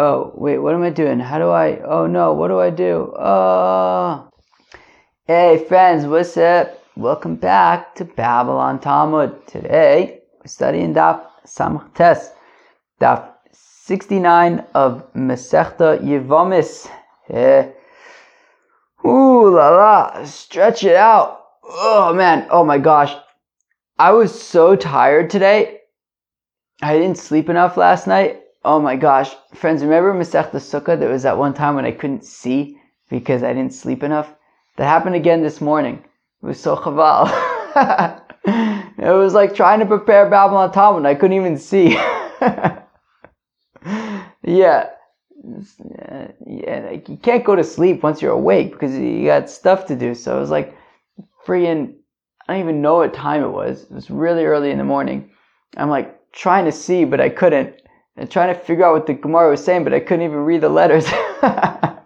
Oh, wait, what am I doing? How do I? Oh no, what do I do? Oh. Hey, friends, what's up? Welcome back to Babylon Talmud. Today, we're studying Daf Samach Tes, Daf 69 of Masechta Yevomis. Yeah. Ooh la la, stretch it out. Oh man, oh my gosh. I was so tired today. I didn't sleep enough last night. Oh my gosh. Friends, remember Masechta Sukkah? There was that one time when I couldn't see because I didn't sleep enough? That happened again this morning. It was so chaval. it was like trying to prepare Babylon Talmud. I couldn't even see. yeah. Yeah, you can't go to sleep once you're awake because you got stuff to do. So it was like freaking, I don't even know what time it was. It was really early in the morning. I'm like trying to see, but I couldn't and trying to figure out what the Gemara was saying, but I couldn't even read the letters. what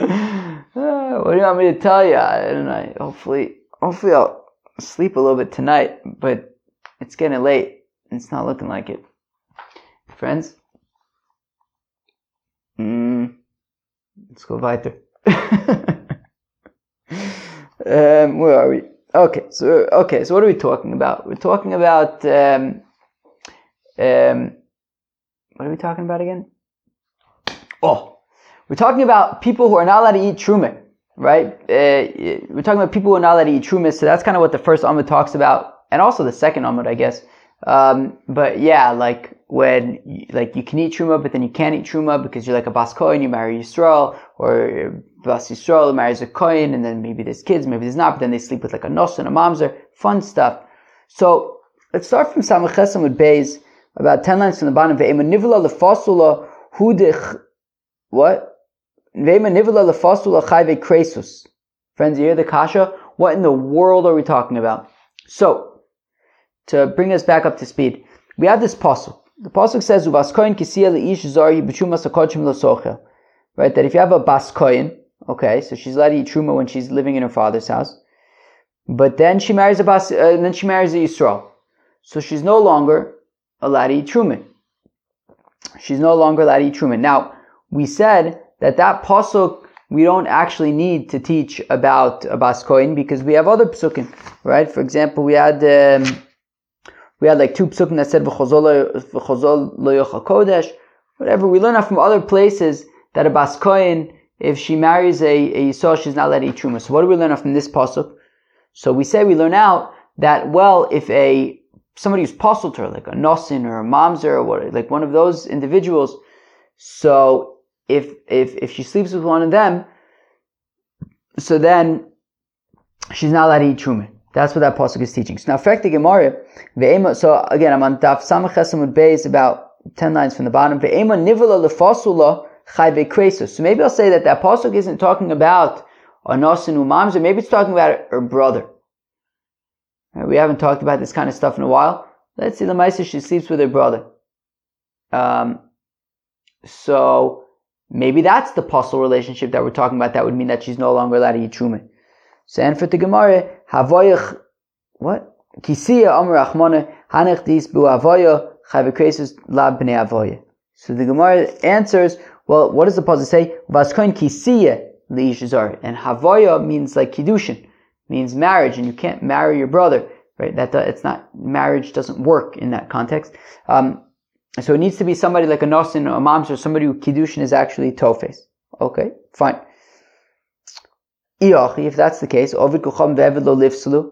do you want me to tell you? And I hopefully, hopefully I'll sleep a little bit tonight, but it's getting late. And It's not looking like it. Friends? Mm, let's go weiter. um, where are we? Okay, so okay, so what are we talking about? We're talking about um, um, what are we talking about again? Oh, we're talking about people who are not allowed to eat truma, right? Uh, we're talking about people who are not allowed to eat truma, so that's kind of what the first Amud talks about, and also the second Amud, I guess. Um, but yeah, like when like you can eat truma, but then you can't eat truma because you're like a bas kohen, you marry Yisrael, or bas Yisrael marries a kohen, and then maybe there's kids, maybe there's not, but then they sleep with like a nos and a mamzer, fun stuff. So let's start from Samach with Beis about 10 lines from the bottom. Ve'ema nivla lefasula hudich, what? Ve'ema nivla lefasula chayve kresus. Friends, you hear the kasha? What in the world are we talking about? So, to bring us back up to speed, we have this pasuk. The pasuk says, "Uvaskoin kisiya leish zari b'truma sakochim losochel." Right, that if you have a baskoin, okay, so she's allowed to eat truma when she's living in her father's house, but then she marries a bas, uh, and then she marries a yisrael, so she's no longer to truman. She's no longer to truman. Now, we said that that pasuk we don't actually need to teach about a baskoin because we have other psukim, right? For example, we had um, we had like two psukim that said v'chozol lo kodesh. Whatever we learn out from other places that a baskoin, if she marries a, a yisrael, she's not allowed to eat truma. So what do we learn from this pasuk? So we say we learn out that well, if a somebody who's puzzled to her, like a nosin or a mamzer or what, like one of those individuals. So if if if she sleeps with one of them, so then she's not allowed to eat truma. That's what that pasuk is teaching. So now, the Gemara, so again, I'm on Daf Samach Chesamud Beis, about ten lines from the bottom. So maybe I'll say that that pasuk isn't talking about a nosin umamzer. Maybe it's talking about her brother. We haven't talked about this kind of stuff in a while. Let's see, the Maisa, she sleeps with her brother. Um, so maybe that's the puzzle relationship that we're talking about. That would mean that she's no longer allowed to eat truma. So, and for the Gemara, havoyach, what? Kisiya amr achmona, hanech dis bu avoya, chavekresus lab b'nei avoya. So the Gemara answers, well, what does the puzzle say? Vaskoin kisiya liishazar. And havoya means like kiddushin means marriage, and you can't marry your brother, right? That it's not marriage doesn't work in that context. Um, so it needs to be somebody like a nosin or a moms or somebody who kiddushin is actually tofes. Okay, fine. If that's the case, ovid kucham ve'evid lo livsulu.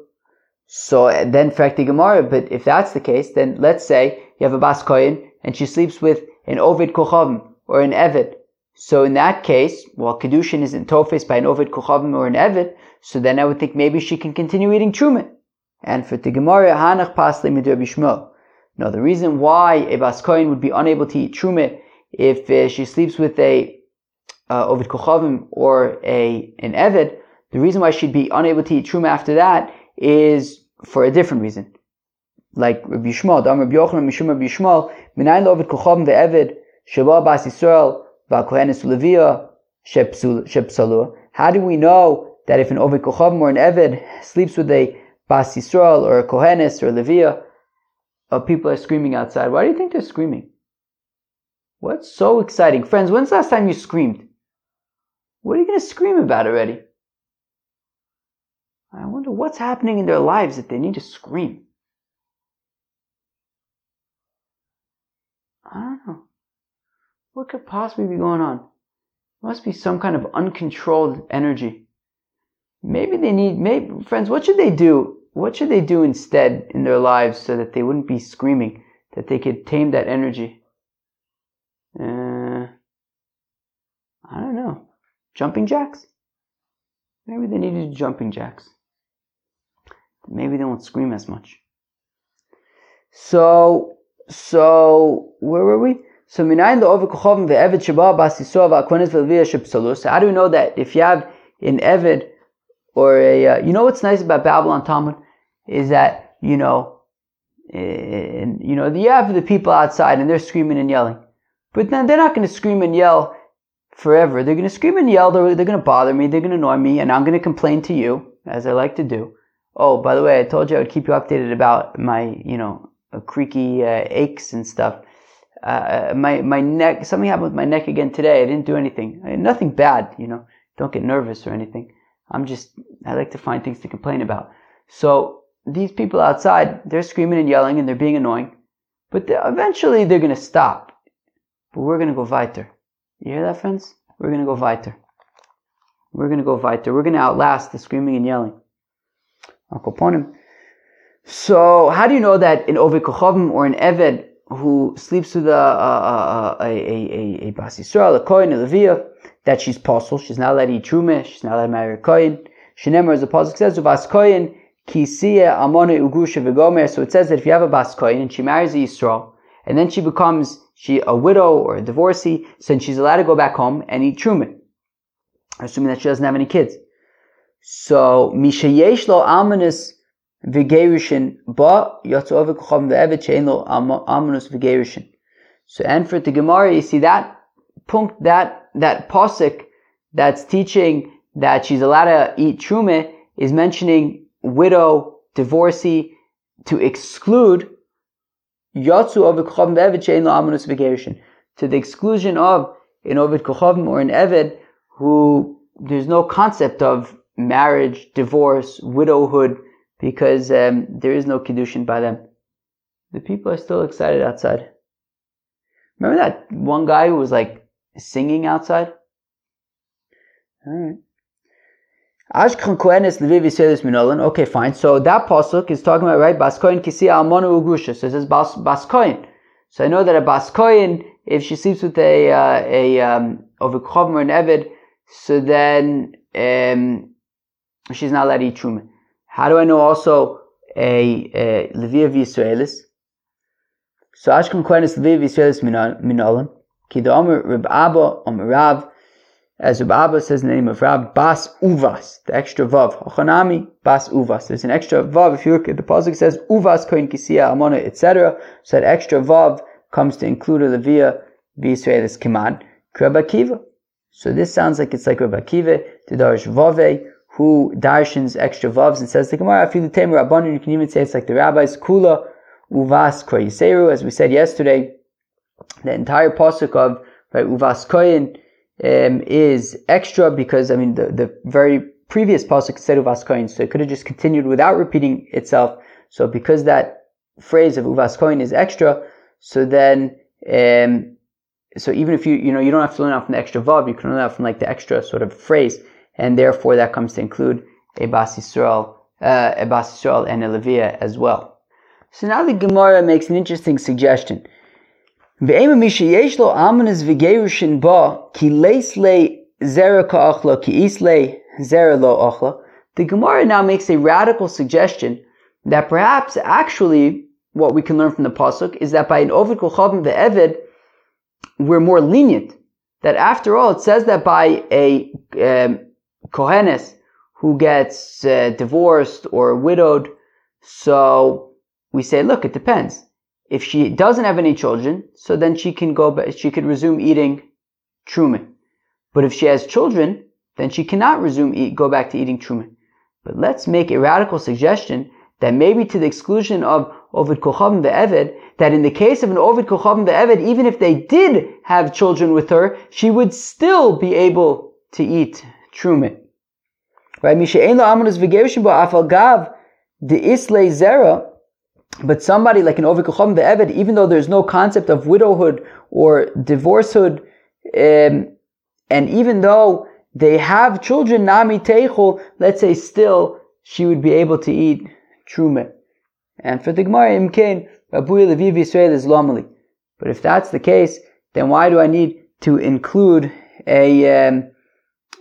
So then, fact Gemara. But if that's the case, then let's say you have a bas koyin and she sleeps with an ovid kuchavim or an evid. So in that case, well, kedushin is in tofes by an ovid kuchavim or an evid. So then I would think maybe she can continue eating truma. And for the Gemara, Hanach Pasle Midur Bishmo. No, the reason why a Baskoin would be unable to eat truma if uh, she sleeps with a uh, Ovid Kochavim or a an Evid, the reason why she'd be unable to eat truma after that is for a different reason. Like Rabbi Yishmael, Dam Rabbi Yochanan, Mishum Rabbi Yishmael, Minayin Ovid Kochavim ve'Evid, Sheba Bas Yisrael. How do we know that if an Ovid Kochavim or an Eved sleeps with a Bas Yisrael or a Kohenes or a Levia, uh, people are screaming outside. Why do you think they're screaming? What's so exciting? Friends, when's the last time you screamed? What are you going to scream about already? I wonder what's happening in their lives that they need to scream. I don't know. What could possibly be going on? must be some kind of uncontrolled energy. Maybe they need, maybe, friends, what should they do? What should they do instead in their lives so that they wouldn't be screaming, that they could tame that energy? Uh, I don't know. Jumping jacks? Maybe they need to do jumping jacks. Maybe they won't scream as much. So, so, where were we? So minayin the over kochovim ve'evid sheba bas yisrael va'akwenes ve'lviyah shepsalus. How do we know that if you have an evid or a, uh, you know what's nice about Babylon Talmud is that you know, in, you know, you have the people outside and they're screaming and yelling, but then they're not going to scream and yell forever. They're going to scream and yell. They're, they're going to bother me. They're going to annoy me, and I'm going to complain to you as I like to do. Oh, by the way, I told you I would keep you updated about my, you know, creaky uh, aches and stuff. Uh, my my neck something happened with my neck again today. I didn't do anything, I, nothing bad. You know, don't get nervous or anything. I'm just I like to find things to complain about. So these people outside, they're screaming and yelling and they're being annoying, but they're, eventually they're gonna stop. But we're gonna go weiter. You hear that, friends? We're gonna go weiter. We're gonna go weiter. We're gonna outlast the screaming and yelling. Uncle Ponim. So how do you know that in Kochavim or in Eved who sleeps with a, a, a, a, a, Bas Yisrael, a Kohen, a Levia, that she's possible. She's not allowed to eat Trumah. She's not allowed to marry a Kohen. Shenemar, as the Pasuk says, Bas Kohen, Kisiya Amone Ugusha Vigomer. So it says that if you have a Bas Kohen and she marries a Yisrael, and then she becomes she a widow or a divorcee, since she's allowed to go back home and eat Trumah, assuming that she doesn't have any kids. So Mishayesh lo Almanis v'gerushin ba yatzu kucham ve'evet she'en lo amonus v'gerushin. So and for the Gemara, you see that punkt, that that posik that's teaching that she's allowed to eat truma is mentioning widow, divorcee to exclude yatzu of kucham ve'evet she'en lo amonus v'gerushin to the exclusion of an ovid kuchavim or an eved who there's no concept of marriage, divorce, widowhood because um, there is no kiddushin by them. The people are still excited outside. Remember that one guy who was like singing outside? Alright. Ashkan Kohenes Leviv Yisraelis Minolan. Okay, fine. So that pasuk is talking about right Baskoin Kisi Almonu Ugusha. So it says Bas Baskoin. So I know that a Baskoin, if she sleeps with a uh, a um, of a Eved, so then um, she's not allowed to eat. How do I know also a, a Leviv Yisraelis? So Ashkan Kohenis Leviv Yisraelis Minolan. Ki the Omer Reb Abba Omer Rav. As Reb Abba says in the name of Rab, Bas Uvas, the extra Vav. Hochanami, Bas Uvas. There's an extra Vav. If you look at the Pasuk, says Uvas Kohen Kisiya Amona, etc. So that extra Vav comes to include a Levia Yisraelis Kiman. Rabbi Kiva. So this sounds like it's like Rabbi Kiva, the Darish Vave, who darshins extra vavs and says the Gemara, afilu temer abundant, you can even say it's like the rabbis, kula uvas koyiseru, as we said yesterday, the entire pasuk of right, uvas koyin um, is extra because, I mean, the, the very previous pasuk said uvas koyin, so it could have just continued without repeating itself. So because that phrase of uvas koyin is extra, so then, um, so even if you, you know, you don't have to learn out from the extra vav, you can learn out from like the extra sort of phrase and therefore that comes to include a Bas Yisrael, uh, a Bas Yisrael and a Leviah as well. So now the Gemara makes an interesting suggestion. The Gemara now makes a radical suggestion that perhaps actually what we can learn from the pasuk is that by an ovid kolchavim ve'evid, we're more lenient. That after all, it says that by a um, Kohenes who gets uh, divorced or widowed. So we say, look, it depends. If she doesn't have any children, so then she can go, she could resume eating truma. But if she has children, then she cannot resume eat, go back to eating truma. But let's make a radical suggestion that maybe to the exclusion of Ovid Kochavim Ve'eved, that in the case of an Ovid Kochavim Ve'eved, even if they did have children with her, she would still be able to eat Truma. Right? Misha Lo Amonus V'Gershim Bo Afal Gav De Isle Zera, but somebody like an Ovid Kochavim Ve'eved, even though there's no concept of widowhood or divorcehood, um, and even though they have children, Nami Teichel, let's say still, she would be able to eat Truma. And for the Gemara, Imkain, Rabuya Leviv Yisrael is Lomali. But if that's the case, then why do I need to include a, um,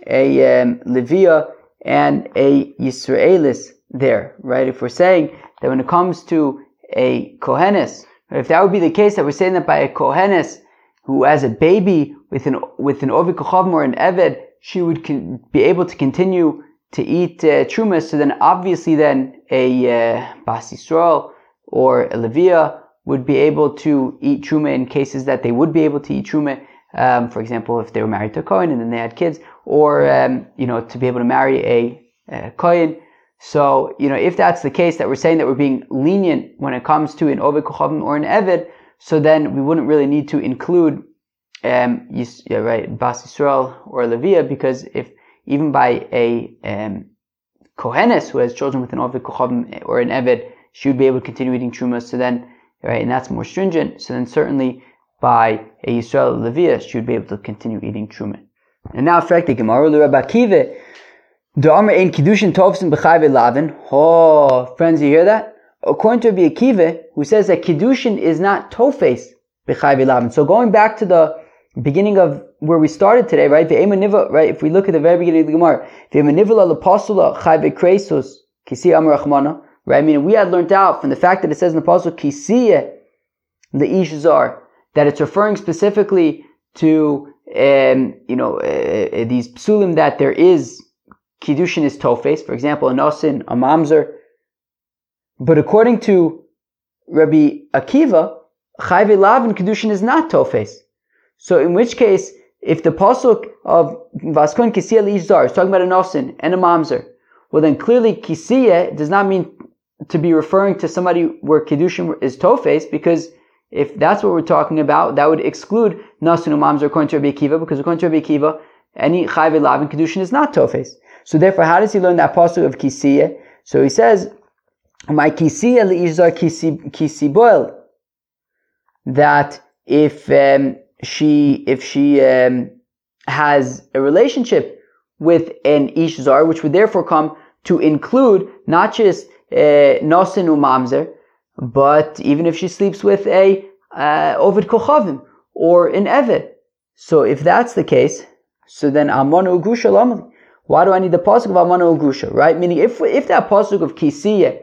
a um, Levia and a Yisraelis there, right? If we're saying that when it comes to a Kohenes, if that would be the case, that we're saying that by a Kohenes who has a baby with an with an Ovi Kochavim or an Eved, she would con- be able to continue to eat uh, truma. So then, obviously, then a uh, Yisrael or a Levia would be able to eat truma in cases that they would be able to eat truma. Um, for example, if they were married to a Kohen and then they had kids, or um, you know, to be able to marry a, a Kohen. So, you know, if that's the case, that we're saying that we're being lenient when it comes to an Ovid Kochavim or an Eved, so then we wouldn't really need to include, um, yeah, right, Bas Yisrael or Levia, because if even by a um, Kohenes who has children with an Ovid Kochavim or an Eved, she would be able to continue eating Truma. So then, right, and that's more stringent. So then certainly by a Yisrael Levia, she would be able to continue eating Truma. And now, fact, the Gemara, the Rabbi Kiva, the Amr ein Kiddushin Tovsin B'chayve Lavin. Oh, friends, you hear that? According to Rabbi Akiva, who says that Kiddushin is not Tofes B'chayve Lavin. So going back to the beginning of where we started today, right? The right? If we look at the very beginning of the Gemara, the Apostula Chayve Kresus Kisi Amar Rachmana, right? I mean, we had learned out from the fact that it says in the Apostle Kisiye Leish Zar that it's referring specifically to um, you know uh, these psulim that there is kiddushin is tofes, for example, a nosin, a mamzer. But according to Rabbi Akiva, chayve lavin kiddushin is not tofes. So in which case, if the pasuk of vaskon kisiya liishzar is talking about a nosin and a mamzer, well then clearly kisiya does not mean to be referring to somebody where kiddushin is tofes because if that's what we're talking about, that would exclude nasin umamzer according to Rabbi Akiva because according to Rabbi Akiva, any chayve lavin kiddushin is not tofes. So therefore, how does he learn that pasuk of kisiya? So he says, "My kisiya liishzar kisi boil." That if um, she if she um, has a relationship with an ishzar, which would therefore come to include not just uh, nosin umamzer, but even if she sleeps with a uh, ovid kochavim or an evet. So if that's the case, so then amonu grusha lamali. Why do I need the pasuk of Amana Grusha, right? Meaning, if if that pasuk of Kisiyah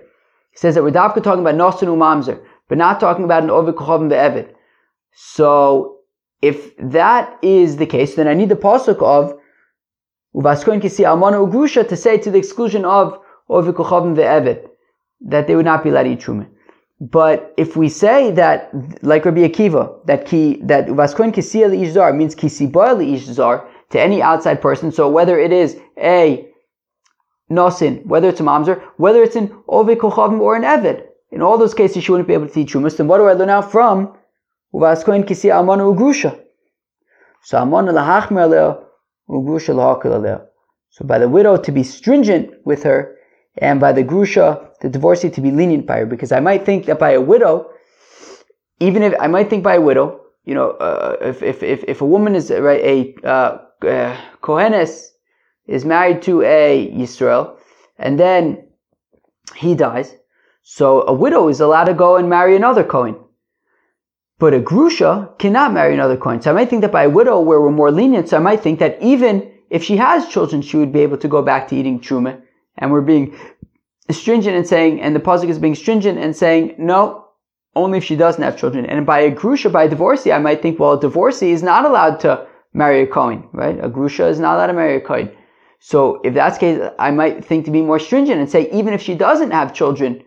says that we're talking about Nosan Umamzer, but not talking about an Ovid Kochavim Ve'evid, so if that is the case, then I need the pasuk of Uvaskoin Kisiyah Amana Grusha to say to the exclusion of Ovid Kochavim Ve'evid that they would not be allowed to eat Truma. But if we say that, like Rabbi Akiva, that ki that Uvaskoin Kisiyah Li'ishzar means Kisiboy Li'ishzar, to any outside person. So whether it is a nosin, whether it's a mamzer, whether it's an ovi kochavim or an evid, in all those cases she wouldn't be able to teach chumas. Then what do I learn out from? Uvaskoin kisi amanu ugrusha. So amanu lahachmer aleo, ugrusha. So by the widow to be stringent with her, and by the grusha, the divorcee to be lenient by her, because I might think that by a widow, even if I might think by a widow, you know, uh, if, if, if, if a woman is right, a uh, uh, Kohenes is married to a Yisrael, and then he dies. So a widow is allowed to go and marry another Kohen. But a Grusha cannot marry another Kohen. So I might think that by a widow where we're more lenient, so I might think that even if she has children, she would be able to go back to eating Truma. And we're being stringent and saying, and the Pasuk is being stringent and saying, no, only if she doesn't have children. And by a Grusha, by a divorcee, I might think, well, a divorcee is not allowed to marry a Kohen, right? A Grusha is not allowed to marry a Kohen. So if that's the case, I might think to be more stringent and say even if she doesn't have children,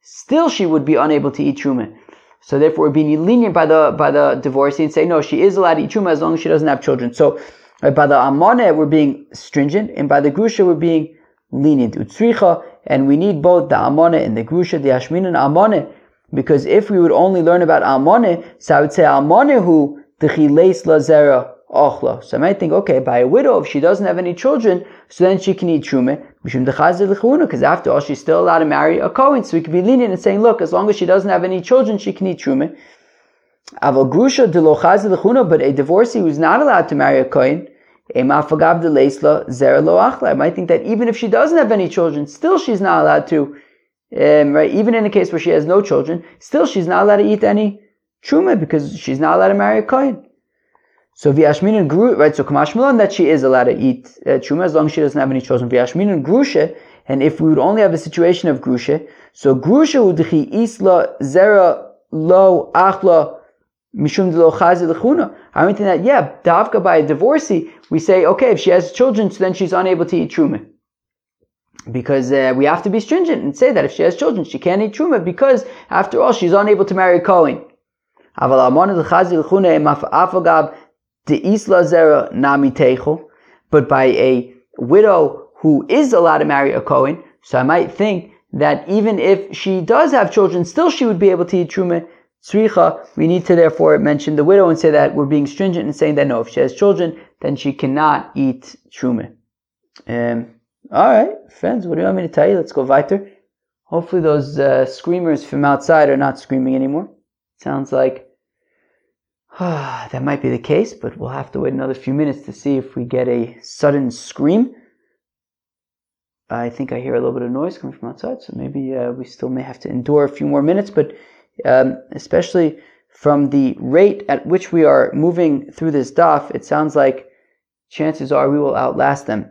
still she would be unable to eat truma. So therefore, we're being lenient by the by the divorcee and say no, she is allowed to eat truma as long as she doesn't have children. So uh, by the amane, we're being stringent, and by the grusha, we're being lenient. Utsricha, and we need both the amone and the grusha, the ashmin and amone, Because if we would only learn about amone, so I would say amone who Dechiles Lazera Ochla. So I might think, okay, by a widow, if she doesn't have any children, so then she can eat Truma. Because after all, she's still allowed to marry a Kohen. So we could be lenient and saying, look, as long as she doesn't have any children, she can eat Truma. Aval Grusha de but a divorcee who's not allowed to marry a Kohen, I might think that even if she doesn't have any children, still she's not allowed to, um, right? Even in a case where she has no children, still she's not allowed to eat any truma because she's not allowed to marry a kohen. So v'yashmin gru, right? So kamashmalon that she is allowed to eat uh, truma as long as she doesn't have any children. V'yashmin and grusha, and if we would only have a situation of grusha, so grusha udchi isla zera lo achla mishum de lo. I mean that yeah, davka by a divorcee we say, okay, if she has children, so then she's unable to eat truma. Because uh, we have to be stringent and say that if she has children, she can't eat truma because, after all, she's unable to marry a Kohen. But by a widow who is allowed to marry a Kohen, so I might think that even if she does have children, still she would be able to eat truma. Tzricha, we need to therefore mention the widow and say that we're being stringent in saying that no, if she has children, then she cannot eat truma. Um, all right, friends, what do you want me to tell you? Let's go weiter. Hopefully, those uh, screamers from outside are not screaming anymore. Sounds like uh, that might be the case, but we'll have to wait another few minutes to see if we get a sudden scream. I think I hear a little bit of noise coming from outside, so maybe uh, we still may have to endure a few more minutes, but um, especially from the rate at which we are moving through this daf, it sounds like chances are we will outlast them.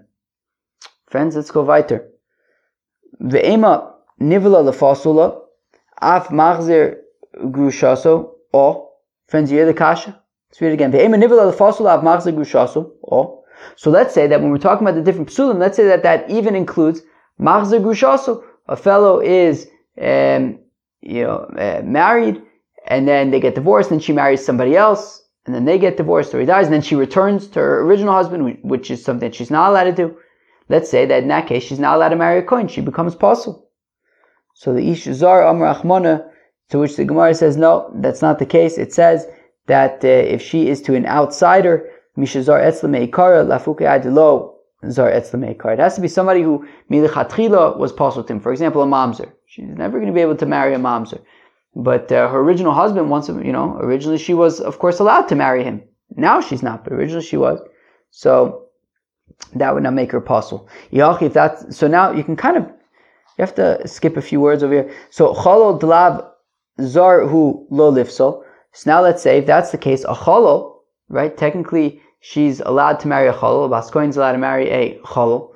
Friends, let's go weiter. Ve'ema nivla lefasula, af machzir grushaso, or, friends, you hear the kasha? Let's read it again. Ve'ema nivla lefasula, af machzir grushaso, or. So let's say that when we're talking about the different psulim, let's say that that even includes machzir grushaso. A fellow is, um, you know, uh, married, and then they get divorced, and she marries somebody else, and then they get divorced or he dies, and then she returns to her original husband, which is something she's not allowed to do. Let's say that in that case she's not allowed to marry a coin, she becomes possible. So the Ish Zar Amr Achmona, to which the Gemara says, no, that's not the case. It says that uh, if she is to an outsider, Mishazar Etzla Meikara, Lafuke Adilo, Zar Etzla Meikara. It has to be somebody who Milichatchila was possible to him. For example, a mamzer. She's never going to be able to marry a mamzer. But uh, her original husband, once you know, originally she was, of course, allowed to marry him. Now she's not, but originally she was. So that would not make her apostle. If that's so, now you can kind of you have to skip a few words over here. So cholol dlav zar hu lo lifso. So now let's say if that's the case, a cholol, right? Technically, she's allowed to marry a cholol. Baskoin's allowed to marry a cholol.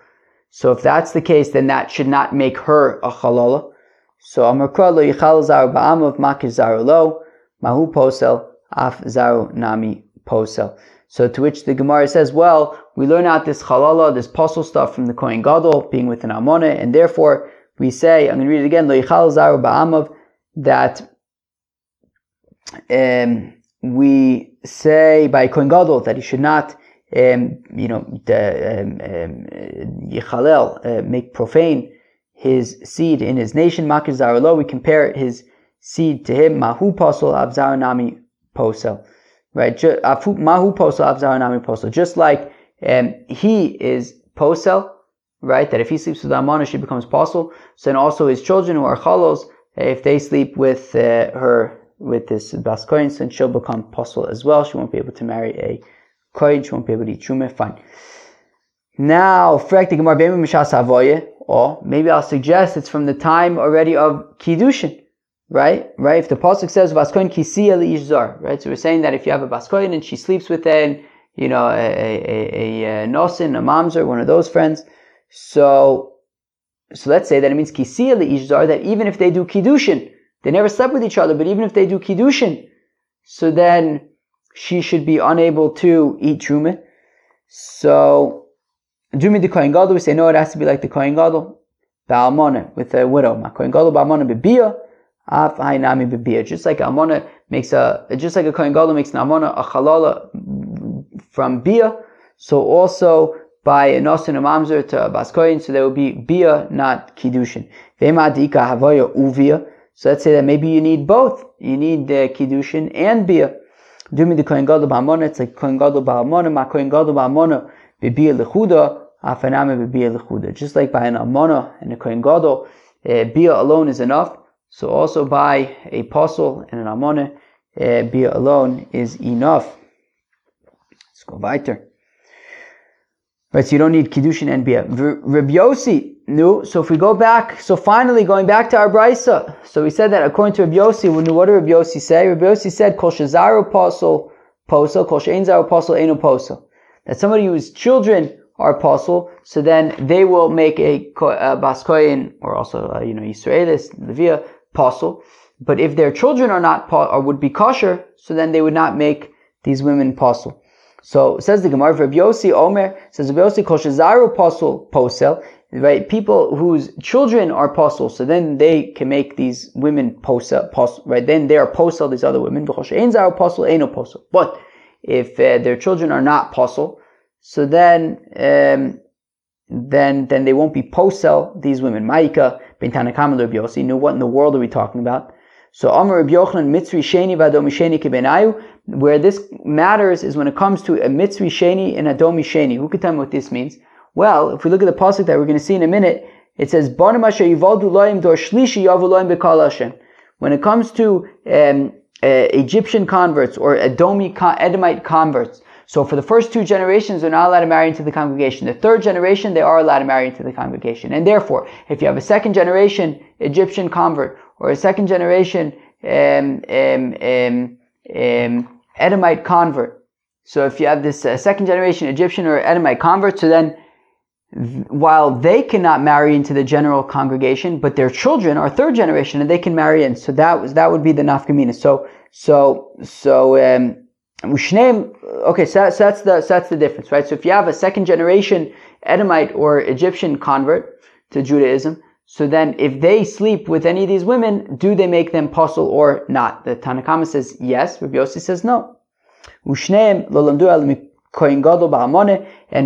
So if that's the case, then that should not make her a chalola. So Amarkra lo yichal zaru ba'amav makir zaru lo, mahu posel, af zaru nami posel. So to which the Gemara says, well, we learn out this halala, this posel stuff from the Kohen Gadol, being with an Amona, and therefore we say, I'm going to read it again, lo yichal zaru ba'amav, that um, we say by Kohen Gadol that he should not um, you know, the, um, um, Yichalel, uh, make profane his seed in his nation, Makir Zaralo, we compare his seed to him, Mahu Posel Avzaranami Posel. Right? Mahu Posel Avzaranami Posel. Just like um, he is Posel, right? That if he sleeps with Amana, she becomes Posel. So then also his children who are Chalos, if they sleep with uh, her, with this Baskoin, then she'll become Posel as well. She won't be able to marry a Kohen, she won't be able to eat Shumeh. Fine. Now, or maybe I'll suggest it's from the time already of Kiddushin, right? Right? If the Pasuk says, Vaskoin Kisiya Liishzar, right? So we're saying that if you have a Vaskoin and she sleeps with an, you know, a, a, a, a Nosin, a Mamzer, one of those friends, so, so let's say that it means Kisiya Liishzar, that even if they do Kiddushin, they never slept with each other, but even if they do Kiddushin, so then she should be unable to eat Truma. So, Jumi the Kohen Gadol, we say no, it has to be like the Kohen Gadol, Ba'almona, with a widow. Ma Kohen Gadol Ba'almona Bebia, Af Hainami Bebia. Just like Almona makes a, just like a Kohen Gadol makes an Almona a Chalala from Bia, so also by a Nosin a Mamzer to a Baskoyin, so there will be Bia, not Kiddushin. Vema Dika Havaya Uvia. So let's say that maybe you need both. You need the uh, kiddushin and bia. Me the kohen gadol ba'amona. It's like kohen gadol ba'amona. Ma kohen gadol ba'amona b'bia lechuda. Afaname b'bia lechuda. Just like by an amona and a kohen gadol, uh, bia alone is enough. So also by a apostle and an amona, uh, bia alone is enough. Let's go weiter. Right, so you don't need kiddushin and bia. Rabbi Yossi, no. So if we go back, so finally going back to our brisa. So we said that according to Rabbi Yossi, what did Rabbi Yossi say? Rabbi Yossi said, "Kol shezaru apostle posel, kol she'en zaru eno posel." That somebody whose children are apostle, so then they will make a, a baskoyin or also uh, you know Israelis Levia apostle. But if their children are not or would be kosher, so then they would not make these women apostle. So says the Gemara, Rabbi Yossi Omer says Rabbi Yossi Koshazaru Posel Posel, right? People whose children are posel, so then they can make these women posel, posel right? Then they are posel, these other women. Zaru. But if uh, their children are not posel, so then um, then then they won't be posel, these women. Maika, Bentanakam Rabbi Yossi, knew what in the world are we talking about? So Amr Rabbi Yochanan Mitzri Sheni Vadomi Sheni Kebenayu, where this matters is when it comes to a Mitzri Sheni and a Domi Sheni. Who could tell me what this means? Well, if we look at the pasuk that we're going to see in a minute, it says When it comes to um, uh, Egyptian converts or Edomi, Edomite converts, so for the first two generations, they're not allowed to marry into the congregation. The third generation, they are allowed to marry into the congregation. And therefore, if you have a second generation Egyptian convert or a second generation um, um, um, um, Edomite convert. So if you have this uh, second generation Egyptian or Edomite convert, so then while they cannot marry into the general congregation, but their children are third generation and they can marry in. So that was that would be the nafkamina. So so so um, okay, so, so that's the so that's the difference, right? So if you have a second generation Edomite or Egyptian convert to Judaism, so then, if they sleep with any of these women, do they make them apostle or not? The Tanakama says yes. Rabbi Yossi says no. And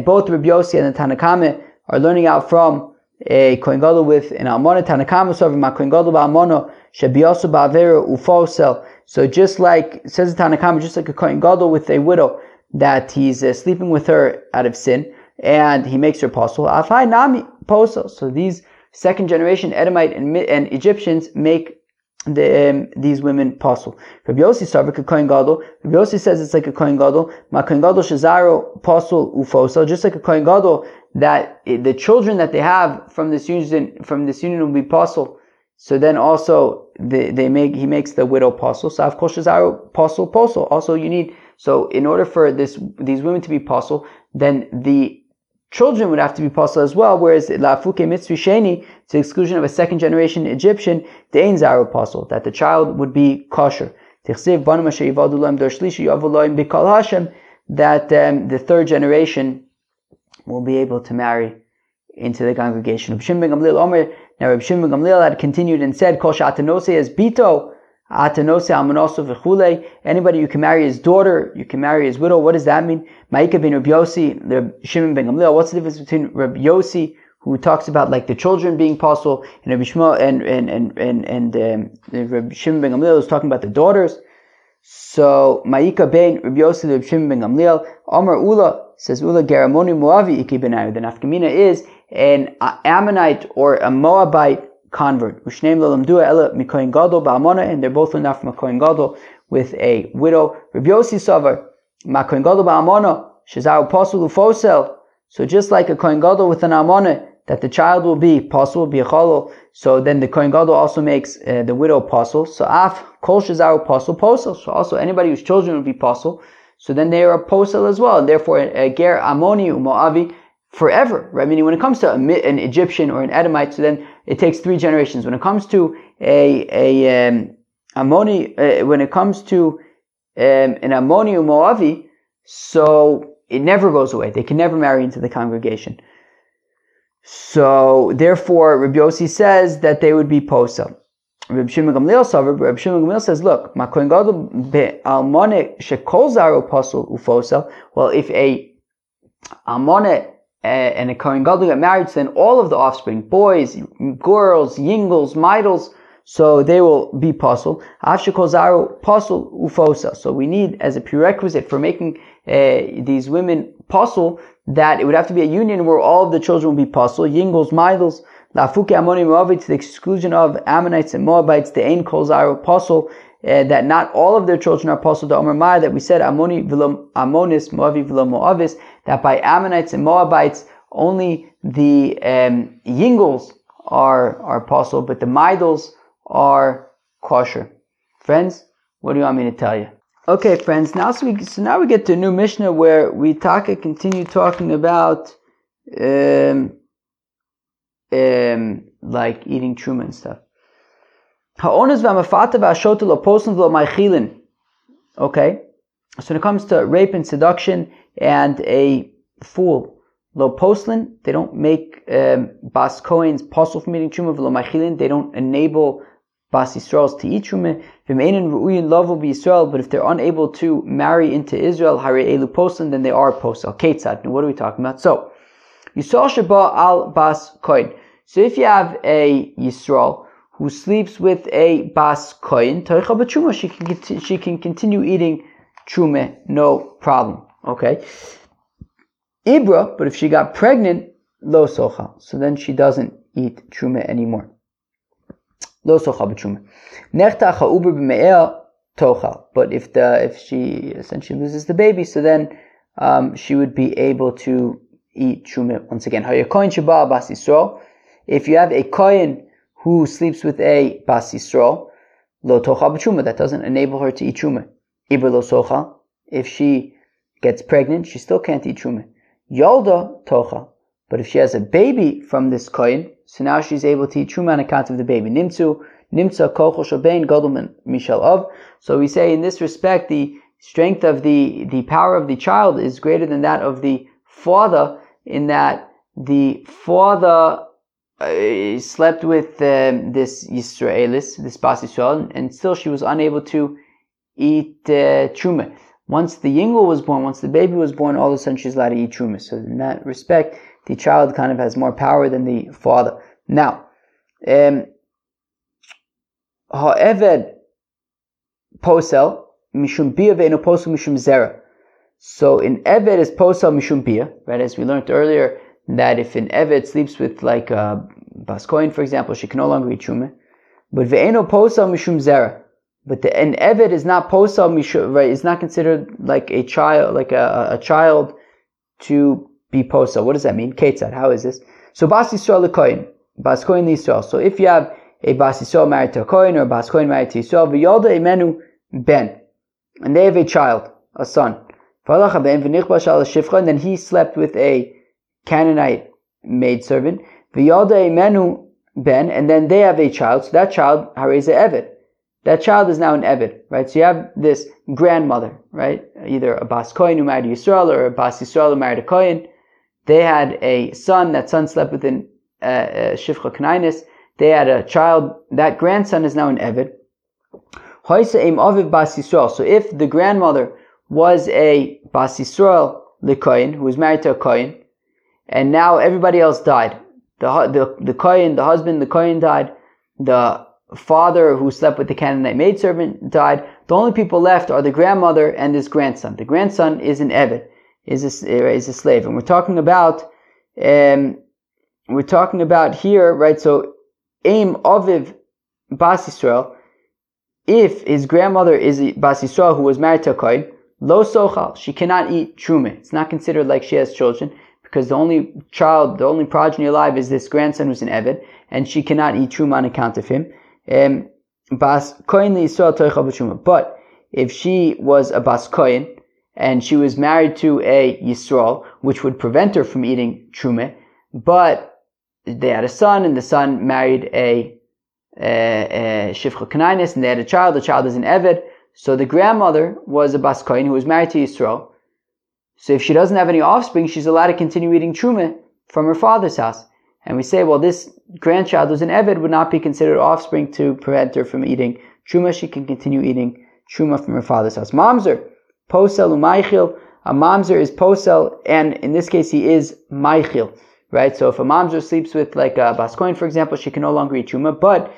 both Rabbi Yossi and the Tanakama are learning out from a Kohen Gadol with an Almona. Tanakama so ma Kohen Gadol ba'almona shebiyosu ba'avera ufosel. So just like says the Tanakama, just like a Kohen Gadol with a widow that he's uh, sleeping with her out of sin and he makes her apostle. Afai nami apostle. So these second generation Edomite and, and Egyptians make the, um, these women apostle. Rabbi Yossi Sarvik a Kohen Gadol. Rabbi Yossi says it's like a Kohen Gadol. Ma Kohen Gadol Shazaro apostle ufosa. Just like a Kohen Gadol that the children that they have from this union from this union will be apostle. So then also they, they make he makes the widow apostle. So of course apostle apostle. Also you need so in order for this these women to be apostle, then the children would have to be apostle as well, whereas Lafuke Mitzri Sheni, to the exclusion of a second generation Egyptian, the Ein Zar apostle, that the child would be kosher. That um, the third generation will be able to marry into the congregation. Now Reb Shimon Gamliel had continued and said, Kol Shatanose as Bito, Anybody you can marry his daughter, you can marry his widow. What does that mean? Ma'ika bin Rabbi Yossi, Reb Shimon ben Gamliel. What's the difference between Rabbi Yossi, who talks about like the children being possible, and Rabbi Shmuel and and and and, and um, Rabbi Shimon ben Gamliel is talking about the daughters. So Ma'ika ben Rabbi Yossi, Rabbi Shimon ben Gamliel, Amar Ula says Ula Geramoni Moavi Iki benayu. The nafkamina is an Ammonite or a Moabite convert. Ushneim lalamdua ela mikoyin gadol ba'amona, and they're both enough koyin gadol with a widow. Rabbi Savar, ma koyin gadol ba'amona, shazar pasul ufosel. So just like a koyin gadol with an amona, that the child will be pasul, be a chalol. So then the koyin gadol also makes uh, the widow pasul. So af kol shazar pasul posel. So also anybody whose children will be pasul. So then they are a posel as well, and therefore a ger amoni umoavi forever, right? Meaning when it comes to an Egyptian or an Edomite, so then it takes three generations. When it comes to a, a, um, Ammoni, uh, when it comes to um, an Ammoni Moavi, so it never goes away. They can never marry into the congregation. So therefore, Rabbi Yossi says that they would be posa. Rabbi Shimon Gamliel Rabbi Shimon Gamliel says, look, ma kohen gadol almone shekol zaro pasul ufosa. Well, if a almone and a Kohen Gadol got married, then all of the offspring, boys, girls, yingles, midals, so they will be puzzle. Afshikol puzzle ufosa. So we need as a prerequisite for making uh, these women puzzle that it would have to be a union where all of the children will be puzzle. Yingles, Midals, Lafuke Ammoni Moabit to the exclusion of Ammonites and Moabites, the Ain Kol puzzle. Uh, that not all of their children are puzzle to Omer Maya, that we said Ammoni v'lo Ammonis, Moavi v'lo Moavis, that by Ammonites and Moabites, only the um, Yingles are, are puzzle, but the Midals are kosher. Friends, what do you want me to tell you? Okay, friends. Now, so, we, so now we get to a new Mishnah where we taka continue talking about um, um, like eating truma and stuff. Okay, so when it comes to rape and seduction and a fool, lo poslin, they don't make um, bas kohen's puzzle from eating truma. Lo machilin, they don't enable Bas Yisrael's to eat Truma. V'meinin ru'uyin lovu Israel, but if they're unable to marry into Israel, Hari Elu Poslan, then they are Posel. Ketzad. Now what are we talking about? So, Yisrael Shaba al Bas Koin. So if you have a Yisrael who sleeps with a Bas Koin, she can, she can continue eating Truma, no problem. Okay? Ibra, but if she got pregnant, Lo Socha. So then she doesn't eat Truma anymore. Lo socha b'truma. Nechta cha'uber b'me'er tochal. But if the if she essentially loses the baby, so then um, she would be able to eat truma once again. Hayakoin sheba bas yisrael. If you have a kohen who sleeps with a bas yisrael, lo tochal b'truma. That doesn't enable her to eat truma. Iber lo socha. If she gets pregnant, she still can't eat truma. Yolda tocha. But if she has a baby from this kohen, so now she's able to eat truma on account of the baby. Nimtzu, nimtza kocho shabein godelman mishal of. So we say in this respect, the strength of the, the power of the child is greater than that of the father in that the father uh, slept with um, this Yisraelis, this Bas Yisrael, and still she was unable to eat uh, truma. Once the Yingul was born, once the baby was born, all of a sudden she's allowed to eat truma. So in that respect, the child kind of has more power than the father. Now, um, posel mishum bia ve'eno posel mishum zera. So in eved is posel mishum bia, right? As we learned earlier, that if an eved sleeps with like a baskoin, for example, she can no longer eat shumeh. But ve'eno posel mishum zera. But the, an eved is not posel mishum, right? It's not considered like a child, like a, a child to be posa. What does that mean? Ketzad. How is this? So Bas Yisrael Kohen. Bas Kohen Yisrael. So if you have a Bas Yisrael married to a Kohen or a Bas Kohen married to Yisrael, V'yolda Imenu Ben. And they have a child, a son. And then he slept with a Canaanite maidservant. V'yolda Imenu Ben. And then they have a child. So that child, Hareza Evet. That child is now an Evid, right? So you have this grandmother, right? Either a Bas Kohen who married Yisrael or a Bas Yisrael who married a Kohen. They had a son. That son slept within uh, uh, Shifcha Knainis. They had a child. That grandson is now an Evid. So if the grandmother was a Bas Yisrael Kohen, who was married to a Kohen, and now everybody else died. The, the, the Kohen, the husband, the Kohen died. The father who slept with the Canaanite maidservant died. The only people left are the grandmother and his grandson. The grandson is an Evid is a, is a slave. And we're talking about, um, we're talking about here, right? So, aim Aviv Bas Yisrael, if his grandmother is Bas Yisrael who was married to a Kohen, lo sochal, she cannot eat truma. It's not considered like she has children because the only child, the only progeny alive is this grandson who's an Evid, and she cannot eat truma on account of him. Um, Kohen But if she was a Bas Kohen, and she was married to a Yisrael, which would prevent her from eating truma. But they had a son, and the son married a, Shifcha Kanainis, and they had a child. The child is an Eved. So the grandmother was a Bas Baskoin who was married to Yisrael. So if she doesn't have any offspring, she's allowed to continue eating truma from her father's house. And we say, well, this grandchild who's an Eved would not be considered offspring to prevent her from eating truma. She can continue eating truma from her father's house. Mamzer posel umaychil. A mamzer is posel, and in this case, he is maichil, right? So if a mamzer sleeps with like a baskoin, for example, she can no longer eat truma, but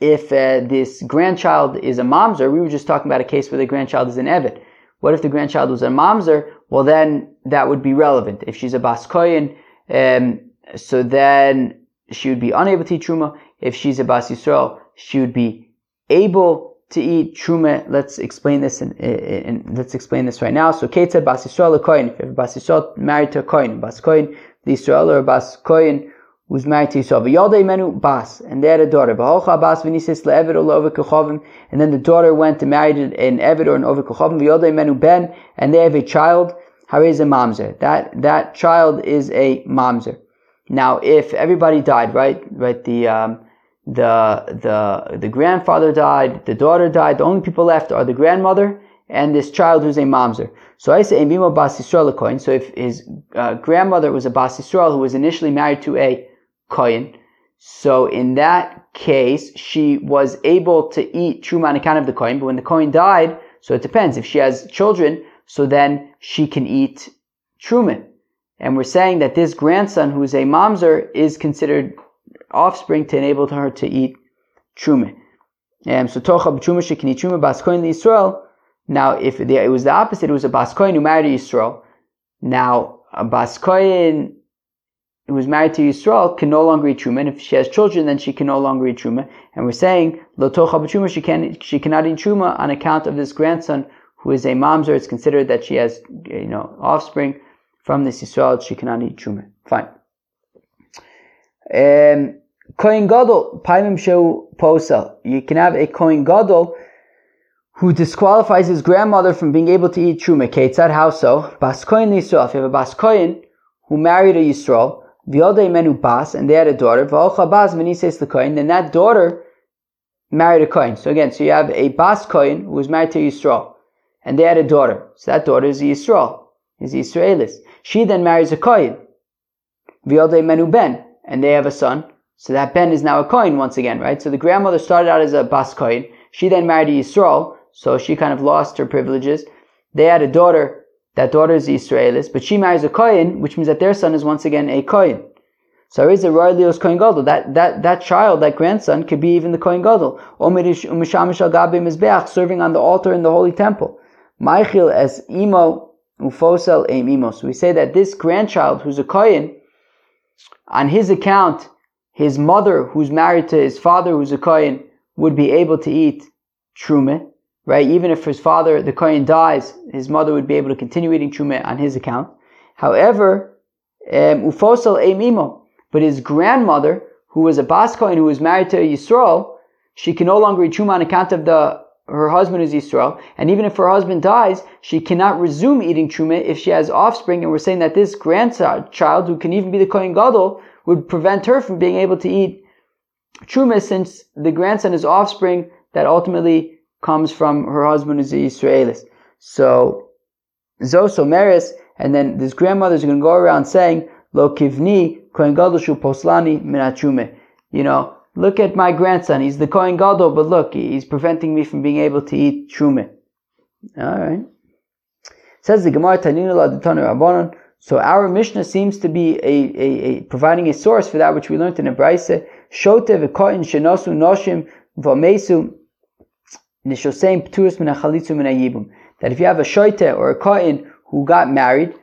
if uh, this grandchild is a mamzer, we were just talking about a case where the grandchild is an Evid. What if the grandchild was a mamzer? Well, then that would be relevant. If she's a bas koyin, um, so then she would be unable to eat truma. If she's a bas Yisrael, she would be able to eat truma. Let's explain this and let's explain this right now. So Kate said bas Yisrael a koyin. If bas Yisrael married to a koyin, bas koyin, the Yisrael or bas koyin who's married to Yisrael. V'yaldei menu bas, and they had a daughter. V'holcha bas v'nisis le'eved or kochavim, and then the daughter went to marry an eved or an over kochavim. V'yaldei menu ben, and they have a child. Hariz a mamzer. That that child is a mamzer. Now, if everybody died, right, right, the um, the the the grandfather died, the daughter died. The only people left are the grandmother and this child who's a mamzer. So I say Emimo Bas Yisrael coin. So if his uh, grandmother was a Bas Yisrael who was initially married to a kohen. So in that case, she was able to eat truma on account of the kohen, but when the kohen died, so it depends. If she has children, so then she can eat truma. And we're saying that this grandson, who is a mamzer, is considered offspring to enable her to eat truma. And so tocha truma she can eat truma bas kohen Yisrael. Now, if it was the opposite, it was a bas kohen who married Yisrael. Now, a bas who is married to Yisrael can no longer eat truma. And if she has children, then she can no longer eat truma. And we're saying b'truma she can she cannot eat truma on account of this grandson who is a mamzer. It's considered that she has you know offspring from this Yisrael. She cannot eat truma. Fine. Um, Kohen Gadol, Paimim Sheu Posel. You can have a Kohen Gadol who disqualifies his grandmother from being able to eat truma. Ketzad, how so? Bas Kohen Yisrael. If you have a Bas Kohen who married a Yisrael, V'yodei menu bas, and they had a daughter. V'olcha bas the kohen. Then that daughter married a kohen. So again, so you have a bas kohen who was married to Yisrael, and they had a daughter. So that daughter is Yisrael, is Israelis. She then marries a kohen. V'yodei menu ben, and they have a son. So that ben is now a kohen once again, right? So the grandmother started out as a bas kohen. She then married a Yisrael, so she kind of lost her privileges. They had a daughter that daughter is Israelis, but she marries a Kohen, which means that their son is once again a Kohen. So is a Roy Leos Kohen Gadol. That, that, that child, that grandson, could be even the Kohen Gadol. Serving on the altar in the holy temple. Maichil as imo ufosel eim. So we say that this grandchild, who's a Kohen, on his account, his mother, who's married to his father, who's a Kohen, would be able to eat truma right? Even if his father, the Kohen, dies, his mother would be able to continue eating truma on his account. However, um, ufosal emimo, but his grandmother, who was a Bas Kohen, who was married to a Yisrael, she can no longer eat truma on account of the her husband is Yisrael, and even if her husband dies, she cannot resume eating truma if she has offspring. And we're saying that this grandchild, who can even be the Kohen Gadol, would prevent her from being able to eat truma, since the grandson is offspring that ultimately comes from her husband is Israelis. So, Zoso Meris, and then this grandmother is going to go around saying, Lo kivni kohen gadol shu poslani minachume. You know, look at my grandson. He's the kohen gadol, but look, he's preventing me from being able to eat trume. All right. Says the Gemara Tanina la Rabbanon. So our Mishnah seems to be a, a, a, providing a source for that which we learned in the Brisa. Shote v'koin shenosu noshim v'mesu that if you have a shoite or a kohen who got married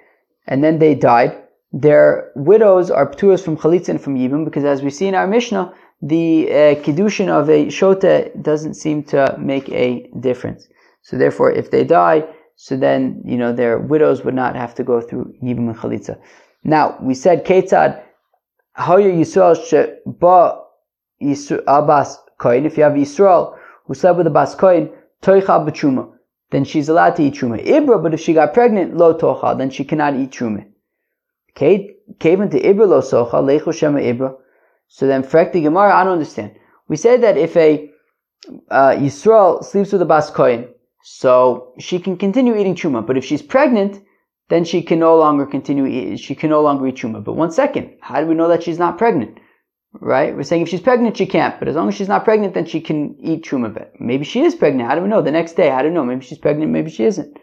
and then they died, their widows are ptuas from chalitza and from yibum because as we see in our Mishnah, the uh, kiddushin of a shote doesn't seem to make a difference. So therefore, if they die, so then you know their widows would not have to go through yibum and chalitza. Now we said ketzad hoya yisrael sheba abbas kohen. If you have Yisrael who slept with a bas kohen, toicha b'truma, then she's allowed to eat truma. Ibra, but if she got pregnant, lo tocha, then she cannot eat truma. Okay, kaven to Ibra lo socha, lecho shema Ibra. So then, frek the Gemara, I don't understand. We say that if a uh, Yisrael sleeps with a bas kohen, so she can continue eating truma. But if she's pregnant, then she can no longer continue. She can no longer eat truma. But one second, how do we know that she's not pregnant? Right? We're saying if she's pregnant, she can't, but as long as she's not pregnant, then she can eat truma. Maybe she is pregnant. How do we know? The next day, how do we know? Maybe she's pregnant, maybe she isn't.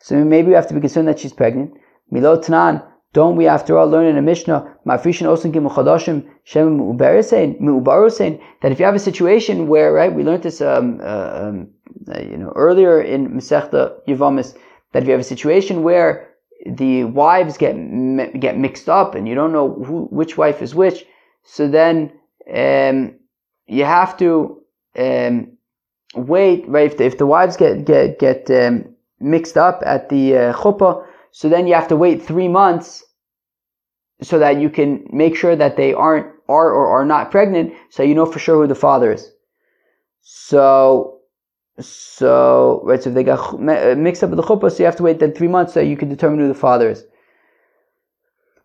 So maybe we have to be concerned that she's pregnant. Milo tanan Don't we, after all, learn in a Mishnah, Mafrishin Osin Chadashim Shem Mu'ubarusein, that if you have a situation where, right, we learned this, um, uh, um, uh, you know, earlier in Masechta Yevamis, that if you have a situation where the wives get get mixed up and you don't know who, which wife is which, so then um, you have to um, wait. Right, if the, if the wives get get get um, mixed up at the uh, chuppah, so then you have to wait three months so that you can make sure that they aren't are or are not pregnant, so you know for sure who the father is. So so, right, so if they got uh, mixed up with the chuppah, so you have to wait then three months so you can determine who the father is.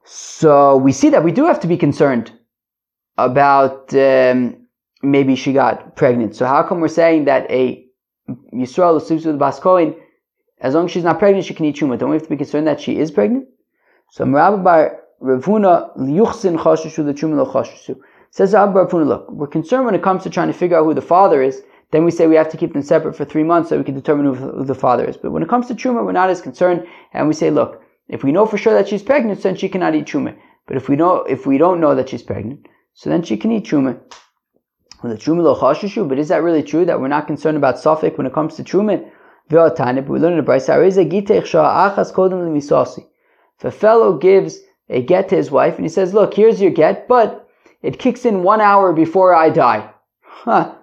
So we see that we do have to be concerned about um, maybe she got pregnant. So how come we're saying that a Yisrael sleeps with Bas Kohen, as long as she's not pregnant, she can eat Truma? Don't we have to be concerned that she is pregnant? So Merabba Bar Rav Huna liyuchsin chashushu the Truma lo. Says Abba Rav Huna, look, we're concerned when it comes to trying to figure out who the father is then we say we have to keep them separate for three months so we can determine who the father is. But when it comes to truma, we're not as concerned, and we say, look, if we know for sure that she's pregnant, then she cannot eat truma. But if we know, if we don't know that she's pregnant, so then she can eat truma. Well, the but is that really true that we're not concerned about safek when it comes to truma? We learn in the Brisa, if a fellow gives a get to his wife and he says, look, here's your get, but it kicks in one hour before I die. Huh.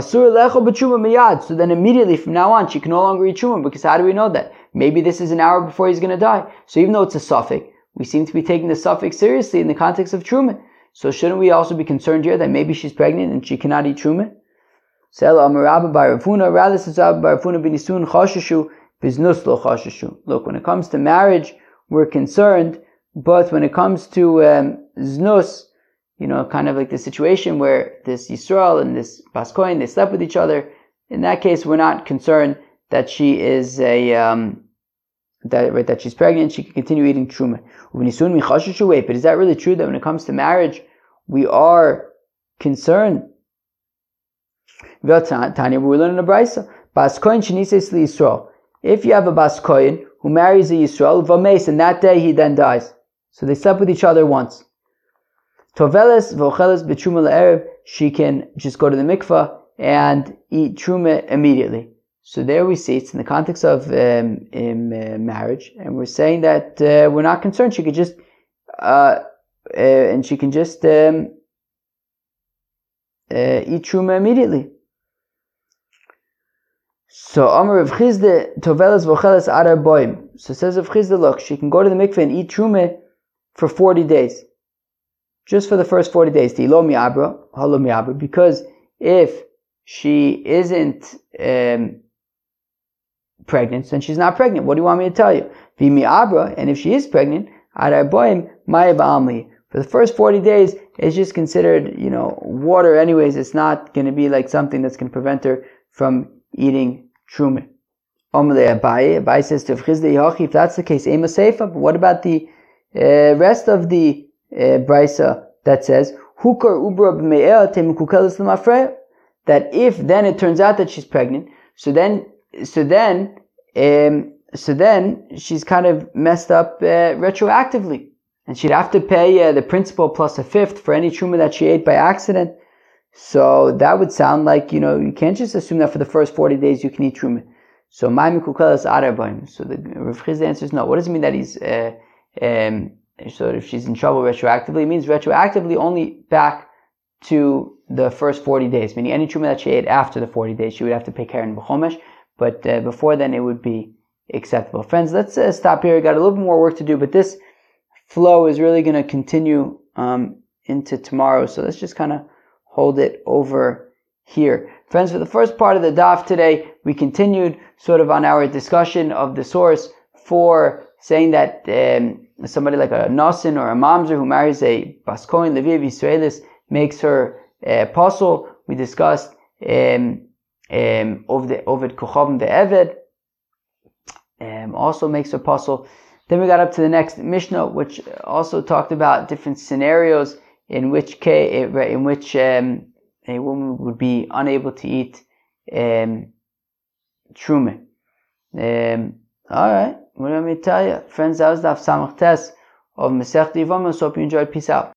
So then immediately from now on, she can no longer eat truma because how do we know that? Maybe this is an hour before he's going to die. So even though it's a safek, we seem to be taking the safek seriously in the context of truma. So shouldn't we also be concerned here that maybe she's pregnant and she cannot eat truma? Look, when it comes to marriage, we're concerned, but when it comes to um, znus, you know, kind of like the situation where this Yisrael and this Baskoin, they slept with each other. In that case, we're not concerned that she is a, um, that, right, that she's pregnant, she can continue eating truma. But is that really true that when it comes to marriage, we are concerned? Tanya, we're learning a brisa. Baskoin shenises Yisrael. If you have a Baskoin who marries a Yisrael, vames, and that day he then dies. So they slept with each other once. Toveles vocheles b'truma le'erev, she can just go to the mikvah and eat truma immediately. So there we see it's in the context of um, in, uh, marriage, and we're saying that uh, we're not concerned. She could just uh, uh and she can just um, uh, eat truma immediately. So Amar of Chisda Tovelas Vocheles Adar Boim. So says of Chisda, look, she can go to the mikveh and eat truma for forty days just for the first 40 days, because if she isn't um, pregnant, then she's not pregnant. What do you want me to tell you? Vimi Abra, And if she is pregnant, for the first 40 days, it's just considered, you know, water anyways. It's not going to be like something that's going to prevent her from eating truma. Abai says to if that's the case, but what about the uh, rest of the uh, brisa that says hukar ubra that if then it turns out that she's pregnant, so then so then um, so then she's kind of messed up uh, retroactively, and she'd have to pay uh, the principal plus a fifth for any truma that she ate by accident. So that would sound like you know you can't just assume that for the first forty days you can eat truma. So my mikukelas arabaim. So the Rav answer is no. What does it mean that he's uh, um, so if she's in trouble retroactively, it means retroactively only back to the first 40 days, meaning any truma that she ate after the 40 days, she would have to pay Keren B'chomesh, but uh, before then it would be acceptable. Friends, let's uh, stop here. We've got a little bit more work to do, but this flow is really going to continue um, into tomorrow, so let's just kind of hold it over here. Friends, for the first part of the daf today, we continued sort of on our discussion of the source for saying that um, somebody like a Nasin or a Mamzer who marries a Baskoin, Leviv, Israelis, makes her uh, apostle. We discussed um, um, the Ovid Kochavim the Eved, um, also makes a apostle. Then we got up to the next Mishnah, which also talked about different scenarios in which case, in which um, a woman would be unable to eat um, truma. Um, all right, what do I tell you, friends? That was Daf Samach Tes of Masech Yevamos. Hope you enjoyed. Peace out.